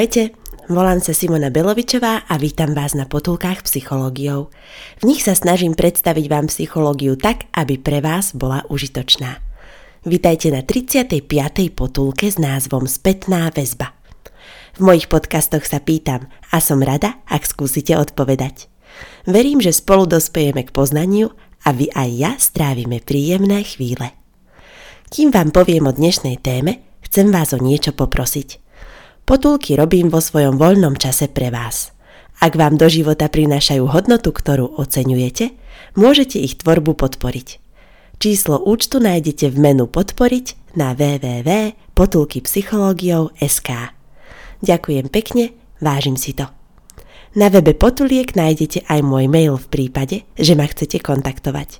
Ahojte, volám sa Simona Belovičová a vítam vás na potulkách psychológiou. V nich sa snažím predstaviť vám psychológiu tak, aby pre vás bola užitočná. Vítajte na 35. potulke s názvom Spätná väzba. V mojich podcastoch sa pýtam a som rada, ak skúsite odpovedať. Verím, že spolu dospejeme k poznaniu a vy aj ja strávime príjemné chvíle. Kým vám poviem o dnešnej téme, chcem vás o niečo poprosiť. Potulky robím vo svojom voľnom čase pre vás. Ak vám do života prinášajú hodnotu, ktorú oceňujete, môžete ich tvorbu podporiť. Číslo účtu nájdete v menu Podporiť na www.potulkypsychologiou.sk Ďakujem pekne, vážim si to. Na webe Potuliek nájdete aj môj mail v prípade, že ma chcete kontaktovať.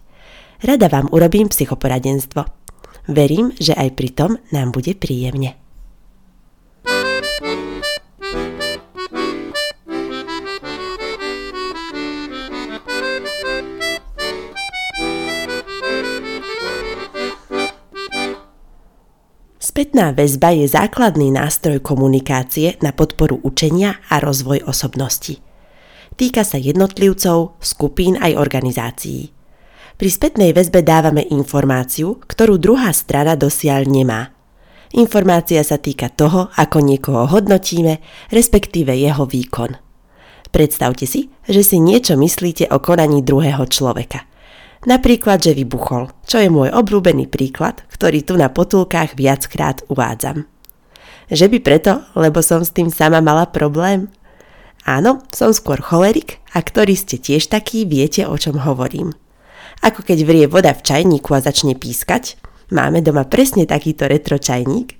Rada vám urobím psychoporadenstvo. Verím, že aj pri tom nám bude príjemne. Spätná väzba je základný nástroj komunikácie na podporu učenia a rozvoj osobnosti. Týka sa jednotlivcov, skupín aj organizácií. Pri spätnej väzbe dávame informáciu, ktorú druhá strana dosiaľ nemá. Informácia sa týka toho, ako niekoho hodnotíme, respektíve jeho výkon. Predstavte si, že si niečo myslíte o konaní druhého človeka. Napríklad, že vybuchol, čo je môj obľúbený príklad, ktorý tu na potulkách viackrát uvádzam. Že by preto, lebo som s tým sama mala problém? Áno, som skôr cholerik a ktorí ste tiež takí, viete o čom hovorím. Ako keď vrie voda v čajníku a začne pískať, máme doma presne takýto retro čajník,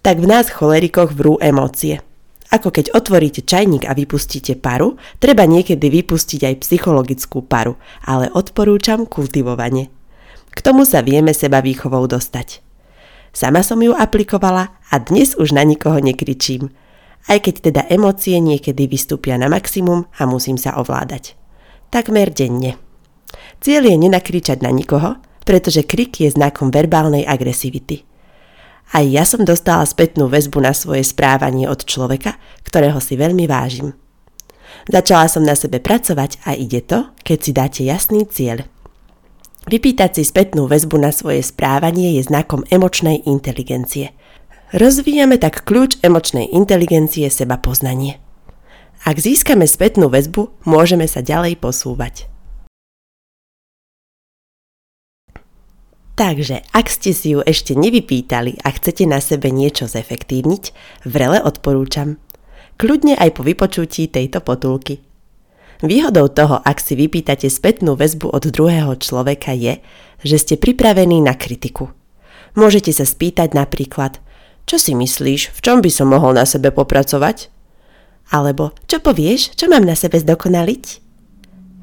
tak v nás cholerikoch vrú emócie – ako keď otvoríte čajník a vypustíte paru, treba niekedy vypustiť aj psychologickú paru, ale odporúčam kultivovanie. K tomu sa vieme seba výchovou dostať. Sama som ju aplikovala a dnes už na nikoho nekričím. Aj keď teda emócie niekedy vystúpia na maximum a musím sa ovládať. Takmer denne. Cieľ je nenakričať na nikoho, pretože krik je znakom verbálnej agresivity. Aj ja som dostala spätnú väzbu na svoje správanie od človeka, ktorého si veľmi vážim. Začala som na sebe pracovať a ide to, keď si dáte jasný cieľ. Vypýtať si spätnú väzbu na svoje správanie je znakom emočnej inteligencie. Rozvíjame tak kľúč emočnej inteligencie seba poznanie. Ak získame spätnú väzbu, môžeme sa ďalej posúvať. Takže, ak ste si ju ešte nevypýtali a chcete na sebe niečo zefektívniť, vrele odporúčam. Kľudne aj po vypočutí tejto potulky. Výhodou toho, ak si vypýtate spätnú väzbu od druhého človeka je, že ste pripravení na kritiku. Môžete sa spýtať napríklad, čo si myslíš, v čom by som mohol na sebe popracovať? Alebo, čo povieš, čo mám na sebe zdokonaliť?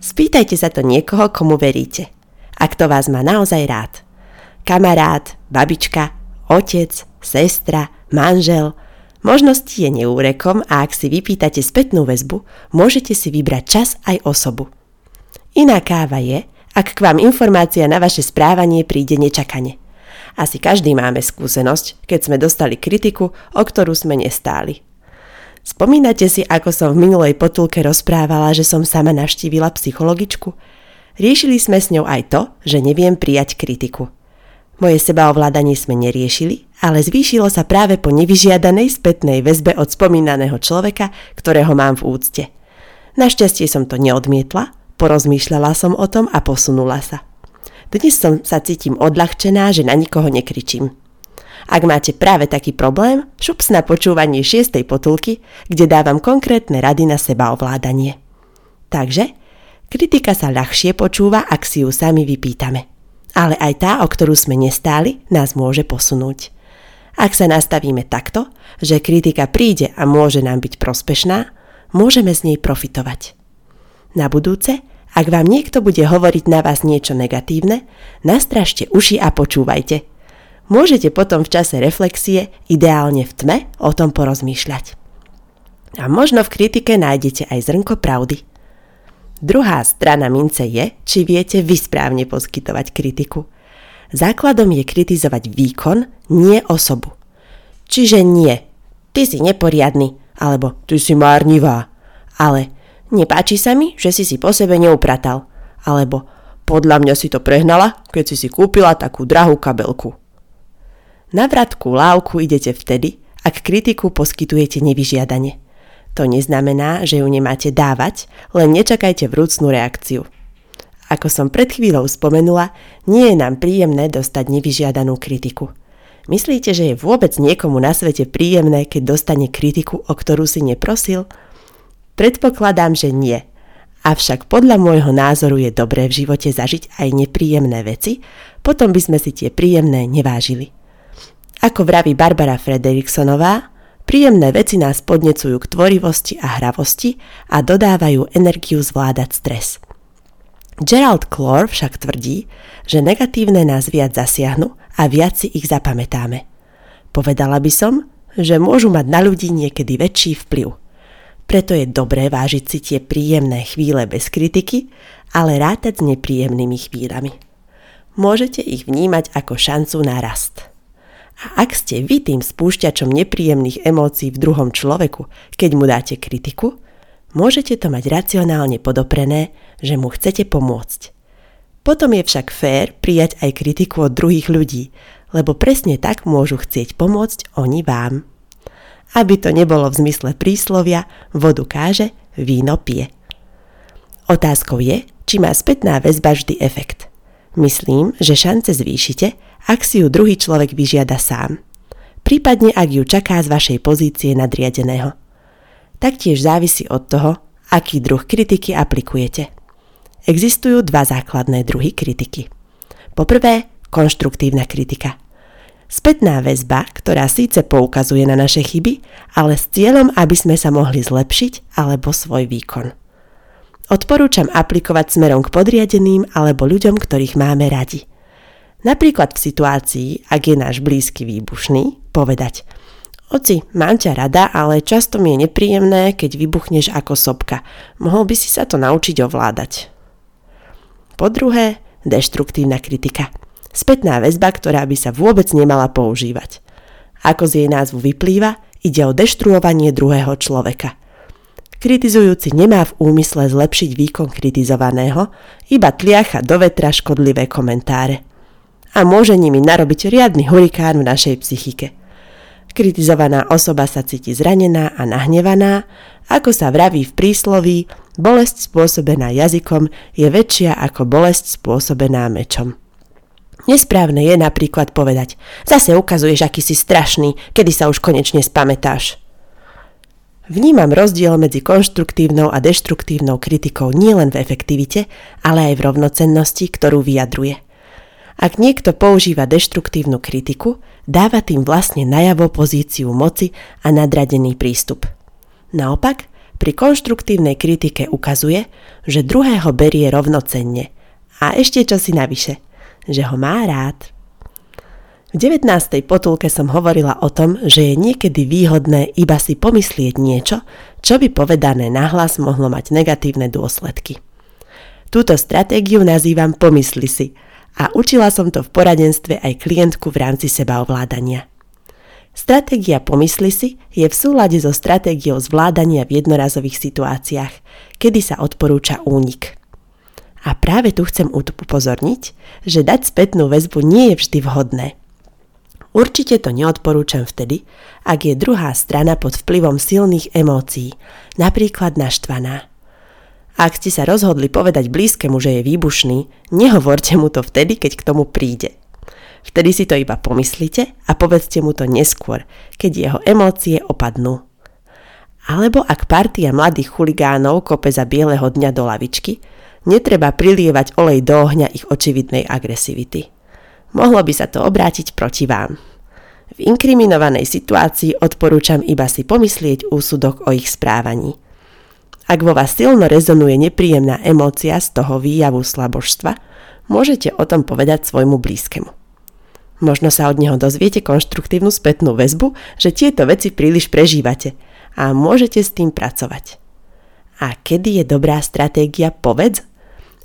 Spýtajte sa to niekoho, komu veríte. Ak to vás má naozaj rád kamarát, babička, otec, sestra, manžel. Možnosti je neúrekom a ak si vypýtate spätnú väzbu, môžete si vybrať čas aj osobu. Iná káva je, ak k vám informácia na vaše správanie príde nečakane. Asi každý máme skúsenosť, keď sme dostali kritiku, o ktorú sme nestáli. Spomínate si, ako som v minulej potulke rozprávala, že som sama navštívila psychologičku? Riešili sme s ňou aj to, že neviem prijať kritiku. Moje sebaovládanie sme neriešili, ale zvýšilo sa práve po nevyžiadanej spätnej väzbe od spomínaného človeka, ktorého mám v úcte. Našťastie som to neodmietla, porozmýšľala som o tom a posunula sa. Dnes som sa cítim odľahčená, že na nikoho nekričím. Ak máte práve taký problém, šups na počúvanie šiestej potulky, kde dávam konkrétne rady na sebaovládanie. Takže, kritika sa ľahšie počúva, ak si ju sami vypýtame ale aj tá, o ktorú sme nestáli, nás môže posunúť. Ak sa nastavíme takto, že kritika príde a môže nám byť prospešná, môžeme z nej profitovať. Na budúce, ak vám niekto bude hovoriť na vás niečo negatívne, nastražte uši a počúvajte. Môžete potom v čase reflexie, ideálne v tme, o tom porozmýšľať. A možno v kritike nájdete aj zrnko pravdy. Druhá strana mince je, či viete vy správne poskytovať kritiku. Základom je kritizovať výkon, nie osobu. Čiže nie. Ty si neporiadny. alebo ty si márnivá, ale nepáči sa mi, že si si po sebe neupratal, alebo podľa mňa si to prehnala, keď si si kúpila takú drahú kabelku. Na vratku lávku idete vtedy, ak kritiku poskytujete nevyžiadane. To neznamená, že ju nemáte dávať, len nečakajte vrúcnú reakciu. Ako som pred chvíľou spomenula, nie je nám príjemné dostať nevyžiadanú kritiku. Myslíte, že je vôbec niekomu na svete príjemné, keď dostane kritiku, o ktorú si neprosil? Predpokladám, že nie. Avšak podľa môjho názoru je dobré v živote zažiť aj nepríjemné veci, potom by sme si tie príjemné nevážili. Ako vraví Barbara Frederiksonová, príjemné veci nás podnecujú k tvorivosti a hravosti a dodávajú energiu zvládať stres. Gerald Clore však tvrdí, že negatívne nás viac zasiahnu a viac si ich zapamätáme. Povedala by som, že môžu mať na ľudí niekedy väčší vplyv. Preto je dobré vážiť si tie príjemné chvíle bez kritiky, ale rátať s nepríjemnými chvíľami. Môžete ich vnímať ako šancu na rast. A ak ste vy tým spúšťačom nepríjemných emócií v druhom človeku, keď mu dáte kritiku, môžete to mať racionálne podoprené, že mu chcete pomôcť. Potom je však fér prijať aj kritiku od druhých ľudí, lebo presne tak môžu chcieť pomôcť oni vám. Aby to nebolo v zmysle príslovia, vodu káže, víno pije. Otázkou je, či má spätná väzba vždy efekt. Myslím, že šance zvýšite, ak si ju druhý človek vyžiada sám. Prípadne ak ju čaká z vašej pozície nadriadeného taktiež závisí od toho, aký druh kritiky aplikujete. Existujú dva základné druhy kritiky. Poprvé, konštruktívna kritika. Spätná väzba, ktorá síce poukazuje na naše chyby, ale s cieľom, aby sme sa mohli zlepšiť alebo svoj výkon. Odporúčam aplikovať smerom k podriadeným alebo ľuďom, ktorých máme radi. Napríklad v situácii, ak je náš blízky výbušný, povedať – Oci, mám ťa rada, ale často mi je nepríjemné, keď vybuchneš ako sopka. Mohol by si sa to naučiť ovládať. Po druhé, deštruktívna kritika. Spätná väzba, ktorá by sa vôbec nemala používať. Ako z jej názvu vyplýva, ide o deštruovanie druhého človeka. Kritizujúci nemá v úmysle zlepšiť výkon kritizovaného, iba tliacha do vetra škodlivé komentáre. A môže nimi narobiť riadny hurikán v našej psychike – Kritizovaná osoba sa cíti zranená a nahnevaná, ako sa vraví v prísloví, bolesť spôsobená jazykom je väčšia ako bolesť spôsobená mečom. Nesprávne je napríklad povedať, zase ukazuješ, aký si strašný, kedy sa už konečne spamätáš. Vnímam rozdiel medzi konštruktívnou a deštruktívnou kritikou nielen v efektivite, ale aj v rovnocennosti, ktorú vyjadruje. Ak niekto používa deštruktívnu kritiku, dáva tým vlastne najavo pozíciu moci a nadradený prístup. Naopak, pri konštruktívnej kritike ukazuje, že druhého berie rovnocenne a ešte čo si navyše, že ho má rád. V 19. potulke som hovorila o tom, že je niekedy výhodné iba si pomyslieť niečo, čo by povedané nahlas mohlo mať negatívne dôsledky. Túto stratégiu nazývam pomysli si – a učila som to v poradenstve aj klientku v rámci sebaovládania. Stratégia pomysli si je v súlade so stratégiou zvládania v jednorazových situáciách, kedy sa odporúča únik. A práve tu chcem upozorniť, že dať spätnú väzbu nie je vždy vhodné. Určite to neodporúčam vtedy, ak je druhá strana pod vplyvom silných emócií, napríklad naštvaná. Ak ste sa rozhodli povedať blízkemu, že je výbušný, nehovorte mu to vtedy, keď k tomu príde. Vtedy si to iba pomyslite a povedzte mu to neskôr, keď jeho emócie opadnú. Alebo ak partia mladých chuligánov kope za bieleho dňa do lavičky, netreba prilievať olej do ohňa ich očividnej agresivity. Mohlo by sa to obrátiť proti vám. V inkriminovanej situácii odporúčam iba si pomyslieť úsudok o ich správaní – ak vo vás silno rezonuje nepríjemná emócia z toho výjavu slabožstva, môžete o tom povedať svojmu blízkemu. Možno sa od neho dozviete konštruktívnu spätnú väzbu, že tieto veci príliš prežívate a môžete s tým pracovať. A kedy je dobrá stratégia povedz?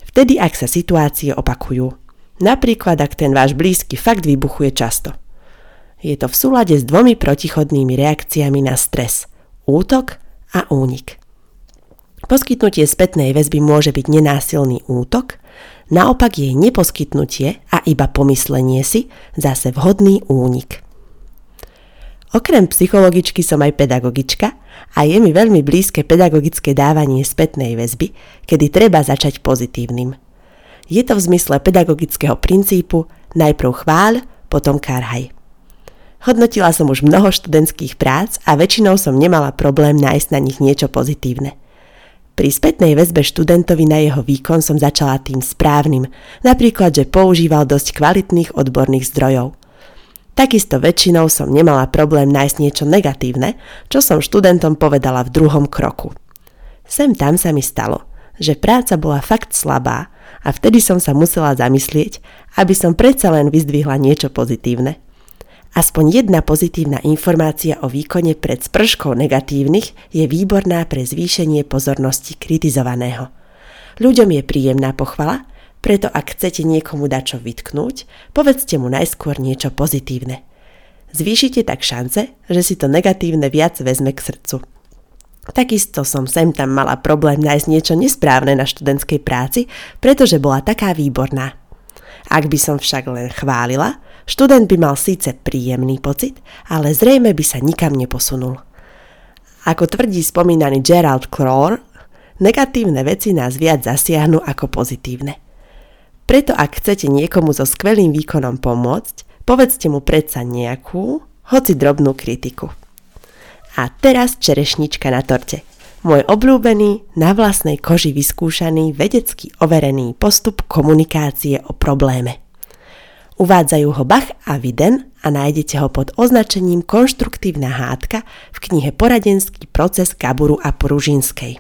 Vtedy, ak sa situácie opakujú. Napríklad, ak ten váš blízky fakt vybuchuje často. Je to v súlade s dvomi protichodnými reakciami na stres – Útok a únik. Poskytnutie spätnej väzby môže byť nenásilný útok, naopak jej neposkytnutie a iba pomyslenie si zase vhodný únik. Okrem psychologičky som aj pedagogička a je mi veľmi blízke pedagogické dávanie spätnej väzby, kedy treba začať pozitívnym. Je to v zmysle pedagogického princípu najprv chváľ, potom karhaj. Hodnotila som už mnoho študentských prác a väčšinou som nemala problém nájsť na nich niečo pozitívne. Pri spätnej väzbe študentovi na jeho výkon som začala tým správnym, napríklad, že používal dosť kvalitných odborných zdrojov. Takisto väčšinou som nemala problém nájsť niečo negatívne, čo som študentom povedala v druhom kroku. Sem tam sa mi stalo, že práca bola fakt slabá a vtedy som sa musela zamyslieť, aby som predsa len vyzdvihla niečo pozitívne. Aspoň jedna pozitívna informácia o výkone pred sprškou negatívnych je výborná pre zvýšenie pozornosti kritizovaného. Ľuďom je príjemná pochvala preto ak chcete niekomu dať čo vytknúť, povedzte mu najskôr niečo pozitívne. Zvýšite tak šance, že si to negatívne viac vezme k srdcu. Takisto som sem tam mala problém nájsť niečo nesprávne na študentskej práci, pretože bola taká výborná. Ak by som však len chválila, študent by mal síce príjemný pocit, ale zrejme by sa nikam neposunul. Ako tvrdí spomínaný Gerald Crowell, negatívne veci nás viac zasiahnu ako pozitívne. Preto ak chcete niekomu so skvelým výkonom pomôcť, povedzte mu predsa nejakú, hoci drobnú kritiku. A teraz čerešnička na torte. Môj obľúbený, na vlastnej koži vyskúšaný, vedecky overený postup komunikácie o probléme. Uvádzajú ho Bach a Viden a nájdete ho pod označením Konštruktívna hádka v knihe Poradenský proces Kaburu a Pružinskej.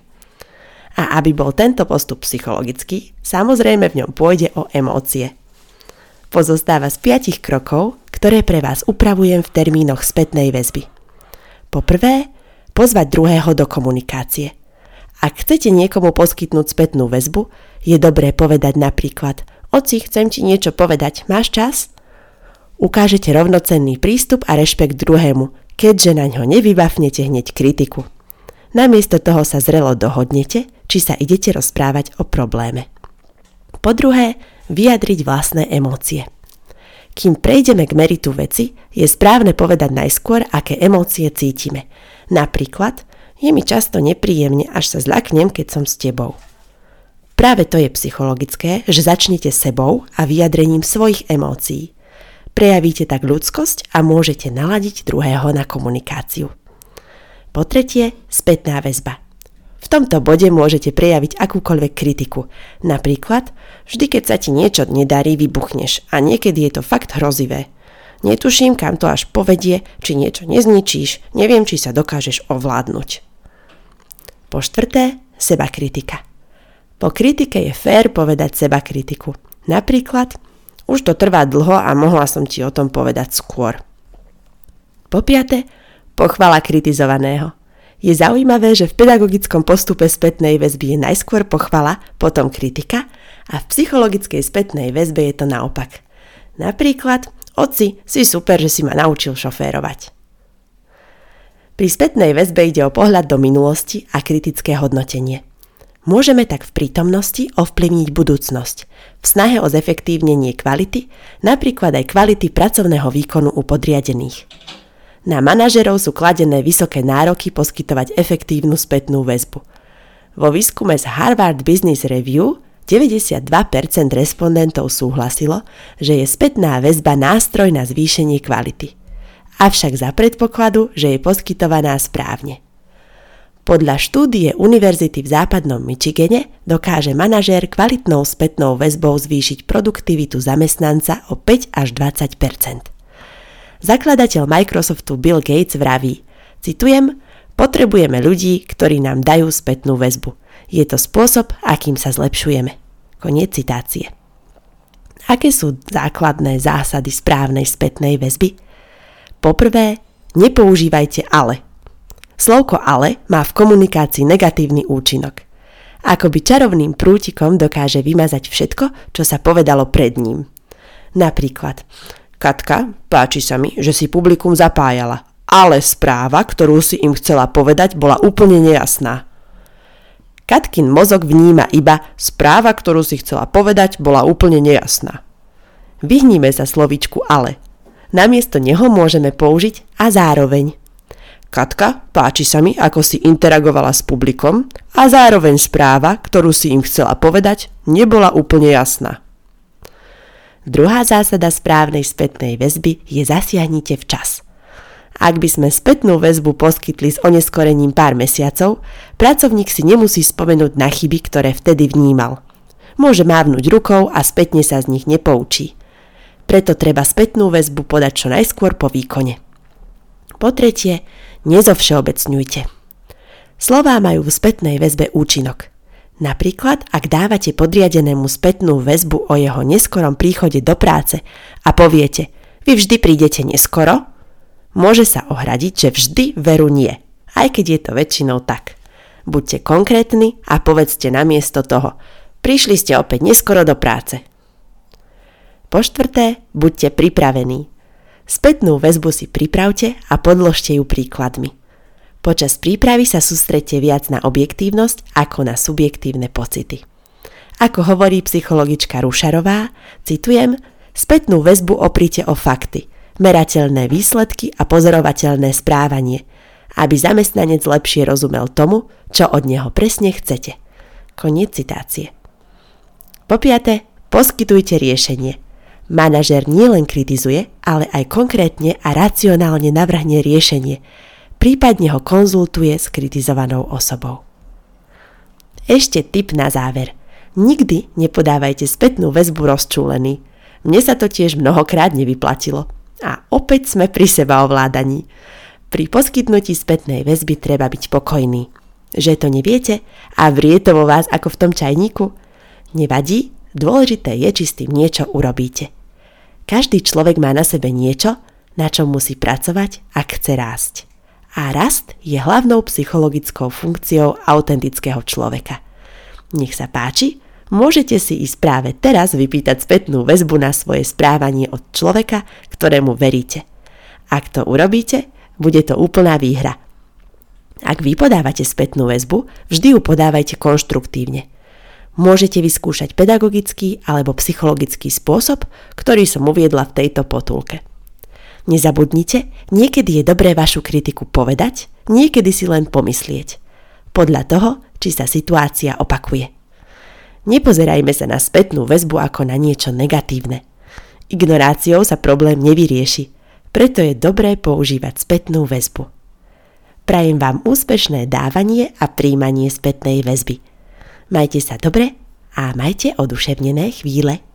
A aby bol tento postup psychologický, samozrejme v ňom pôjde o emócie. Pozostáva z piatich krokov, ktoré pre vás upravujem v termínoch spätnej väzby. Po prvé, pozvať druhého do komunikácie. Ak chcete niekomu poskytnúť spätnú väzbu, je dobré povedať napríklad Oci, chcem ti niečo povedať, máš čas? Ukážete rovnocenný prístup a rešpekt druhému, keďže na ňo nevybafnete hneď kritiku. Namiesto toho sa zrelo dohodnete, či sa idete rozprávať o probléme. Po druhé, vyjadriť vlastné emócie. Kým prejdeme k meritu veci, je správne povedať najskôr, aké emócie cítime. Napríklad, je mi často nepríjemne, až sa zľaknem, keď som s tebou. Práve to je psychologické, že začnete sebou a vyjadrením svojich emócií. Prejavíte tak ľudskosť a môžete naladiť druhého na komunikáciu. Po tretie, spätná väzba. V tomto bode môžete prejaviť akúkoľvek kritiku. Napríklad, vždy keď sa ti niečo nedarí, vybuchneš a niekedy je to fakt hrozivé. Netuším, kam to až povedie, či niečo nezničíš, neviem, či sa dokážeš ovládnuť. Po štvrté, seba kritika. Po kritike je fér povedať seba kritiku. Napríklad, už to trvá dlho a mohla som ti o tom povedať skôr. Po piate, Pochvala kritizovaného. Je zaujímavé, že v pedagogickom postupe spätnej väzby je najskôr pochvala, potom kritika a v psychologickej spätnej väzbe je to naopak. Napríklad, oci, si super, že si ma naučil šoférovať. Pri spätnej väzbe ide o pohľad do minulosti a kritické hodnotenie. Môžeme tak v prítomnosti ovplyvniť budúcnosť, v snahe o zefektívnenie kvality, napríklad aj kvality pracovného výkonu u podriadených. Na manažerov sú kladené vysoké nároky poskytovať efektívnu spätnú väzbu. Vo výskume z Harvard Business Review 92% respondentov súhlasilo, že je spätná väzba nástroj na zvýšenie kvality. Avšak za predpokladu, že je poskytovaná správne. Podľa štúdie Univerzity v západnom Michigane dokáže manažér kvalitnou spätnou väzbou zvýšiť produktivitu zamestnanca o 5 až 20% Zakladateľ Microsoftu Bill Gates vraví, citujem, potrebujeme ľudí, ktorí nám dajú spätnú väzbu. Je to spôsob, akým sa zlepšujeme. Koniec citácie. Aké sú základné zásady správnej spätnej väzby? Poprvé, nepoužívajte ale. Slovko ale má v komunikácii negatívny účinok. Akoby čarovným prútikom dokáže vymazať všetko, čo sa povedalo pred ním. Napríklad, Katka, páči sa mi, že si publikum zapájala, ale správa, ktorú si im chcela povedať, bola úplne nejasná. Katkin mozog vníma iba správa, ktorú si chcela povedať, bola úplne nejasná. Vyhníme sa slovičku ale. Namiesto neho môžeme použiť a zároveň. Katka, páči sa mi, ako si interagovala s publikom a zároveň správa, ktorú si im chcela povedať, nebola úplne jasná. Druhá zásada správnej spätnej väzby je zasiahnite včas – ak by sme spätnú väzbu poskytli s oneskorením pár mesiacov, pracovník si nemusí spomenúť na chyby, ktoré vtedy vnímal. Môže mávnuť rukou a spätne sa z nich nepoučí. Preto treba spätnú väzbu podať čo najskôr po výkone. Po tretie, nezovšeobecňujte. Slová majú v spätnej väzbe účinok. Napríklad, ak dávate podriadenému spätnú väzbu o jeho neskorom príchode do práce a poviete, vy vždy prídete neskoro, Môže sa ohradiť, že vždy veru nie, aj keď je to väčšinou tak. Buďte konkrétni a povedzte namiesto toho. Prišli ste opäť neskoro do práce. Po štvrté, buďte pripravení. Spätnú väzbu si pripravte a podložte ju príkladmi. Počas prípravy sa sústredte viac na objektívnosť ako na subjektívne pocity. Ako hovorí psychologička Rušarová, citujem, spätnú väzbu opríte o fakty – merateľné výsledky a pozorovateľné správanie, aby zamestnanec lepšie rozumel tomu, čo od neho presne chcete. Koniec citácie. Po piate, poskytujte riešenie. Manažer nielen kritizuje, ale aj konkrétne a racionálne navrhne riešenie, prípadne ho konzultuje s kritizovanou osobou. Ešte tip na záver. Nikdy nepodávajte spätnú väzbu rozčúlený. Mne sa to tiež mnohokrát nevyplatilo. A opäť sme pri seba ovládaní. Pri poskytnutí spätnej väzby treba byť pokojný. Že to neviete a vrie to vo vás ako v tom čajníku? Nevadí, dôležité je, či s tým niečo urobíte. Každý človek má na sebe niečo, na čom musí pracovať, ak chce rásť. A rast je hlavnou psychologickou funkciou autentického človeka. Nech sa páči, môžete si ísť práve teraz vypýtať spätnú väzbu na svoje správanie od človeka, ktorému veríte. Ak to urobíte, bude to úplná výhra. Ak vy podávate spätnú väzbu, vždy ju podávajte konštruktívne. Môžete vyskúšať pedagogický alebo psychologický spôsob, ktorý som uviedla v tejto potulke. Nezabudnite, niekedy je dobré vašu kritiku povedať, niekedy si len pomyslieť. Podľa toho, či sa situácia opakuje. Nepozerajme sa na spätnú väzbu ako na niečo negatívne. Ignoráciou sa problém nevyrieši, preto je dobré používať spätnú väzbu. Prajem vám úspešné dávanie a príjmanie spätnej väzby. Majte sa dobre a majte oduševnené chvíle.